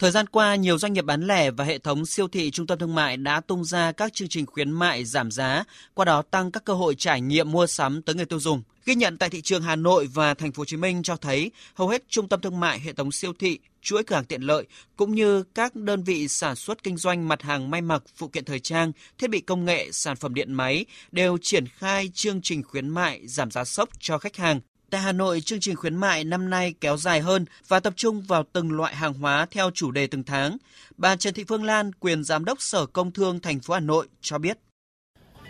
Thời gian qua, nhiều doanh nghiệp bán lẻ và hệ thống siêu thị trung tâm thương mại đã tung ra các chương trình khuyến mại giảm giá, qua đó tăng các cơ hội trải nghiệm mua sắm tới người tiêu dùng. Ghi nhận tại thị trường Hà Nội và Thành phố Hồ Chí Minh cho thấy hầu hết trung tâm thương mại, hệ thống siêu thị, chuỗi cửa hàng tiện lợi cũng như các đơn vị sản xuất kinh doanh mặt hàng may mặc, phụ kiện thời trang, thiết bị công nghệ, sản phẩm điện máy đều triển khai chương trình khuyến mại giảm giá sốc cho khách hàng Tại Hà Nội, chương trình khuyến mại năm nay kéo dài hơn và tập trung vào từng loại hàng hóa theo chủ đề từng tháng. Bà Trần Thị Phương Lan, quyền giám đốc Sở Công Thương thành phố Hà Nội cho biết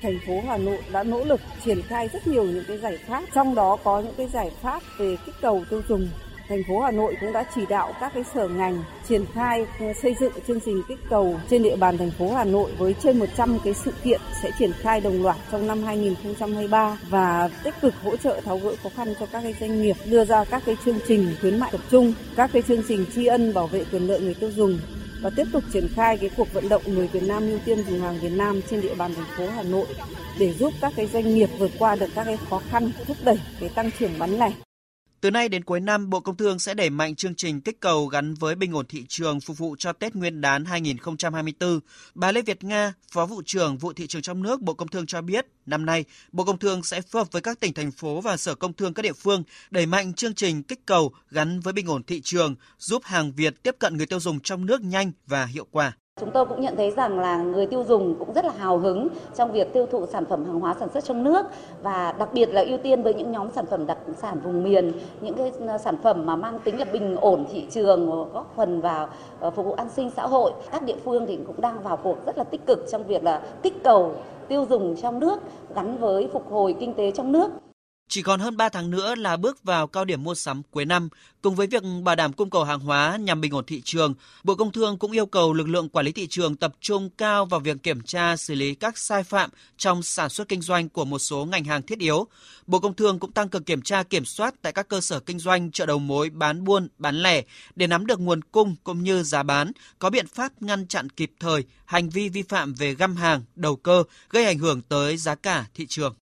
thành phố Hà Nội đã nỗ lực triển khai rất nhiều những cái giải pháp, trong đó có những cái giải pháp về kích cầu tiêu dùng thành phố Hà Nội cũng đã chỉ đạo các cái sở ngành triển khai ừ, xây dựng chương trình kích cầu trên địa bàn thành phố Hà Nội với trên 100 cái sự kiện sẽ triển khai đồng loạt trong năm 2023 và tích cực hỗ trợ tháo gỡ khó khăn cho các cái doanh nghiệp đưa ra các cái chương trình khuyến mại tập trung, các cái chương trình tri ân bảo vệ quyền lợi người tiêu dùng và tiếp tục triển khai cái cuộc vận động người Việt Nam ưu tiên dùng hàng Việt Nam trên địa bàn thành phố Hà Nội để giúp các cái doanh nghiệp vượt qua được các cái khó khăn, thúc đẩy cái tăng trưởng bán lẻ. Từ nay đến cuối năm, Bộ Công Thương sẽ đẩy mạnh chương trình kích cầu gắn với bình ổn thị trường phục vụ cho Tết Nguyên đán 2024. Bà Lê Việt Nga, Phó vụ trưởng vụ thị trường trong nước Bộ Công Thương cho biết, năm nay Bộ Công Thương sẽ phối hợp với các tỉnh thành phố và Sở Công Thương các địa phương đẩy mạnh chương trình kích cầu gắn với bình ổn thị trường, giúp hàng Việt tiếp cận người tiêu dùng trong nước nhanh và hiệu quả. Chúng tôi cũng nhận thấy rằng là người tiêu dùng cũng rất là hào hứng trong việc tiêu thụ sản phẩm hàng hóa sản xuất trong nước và đặc biệt là ưu tiên với những nhóm sản phẩm đặc sản vùng miền, những cái ờ, sản phẩm mà mang tính là bình ổn thị trường, ờ, góp phần vào ờ, phục vụ an sinh xã hội. Các địa phương thì cũng đang vào cuộc rất là tích cực trong việc là kích cầu tiêu dùng trong nước gắn với phục hồi kinh tế trong nước. Chỉ còn hơn 3 tháng nữa là bước vào cao điểm mua sắm cuối năm, cùng với việc bảo đảm cung cầu hàng hóa nhằm bình ổn thị trường, Bộ Công Thương cũng yêu cầu lực lượng quản lý thị trường tập trung cao vào việc kiểm tra xử lý các sai phạm trong sản xuất kinh doanh của một số ngành hàng thiết yếu. Bộ Công Thương cũng tăng cường kiểm tra kiểm soát tại các cơ sở kinh doanh chợ đầu mối bán buôn, bán lẻ để nắm được nguồn cung cũng như giá bán, có biện pháp ngăn chặn kịp thời hành vi vi phạm về găm hàng, đầu cơ gây ảnh hưởng tới giá cả thị trường.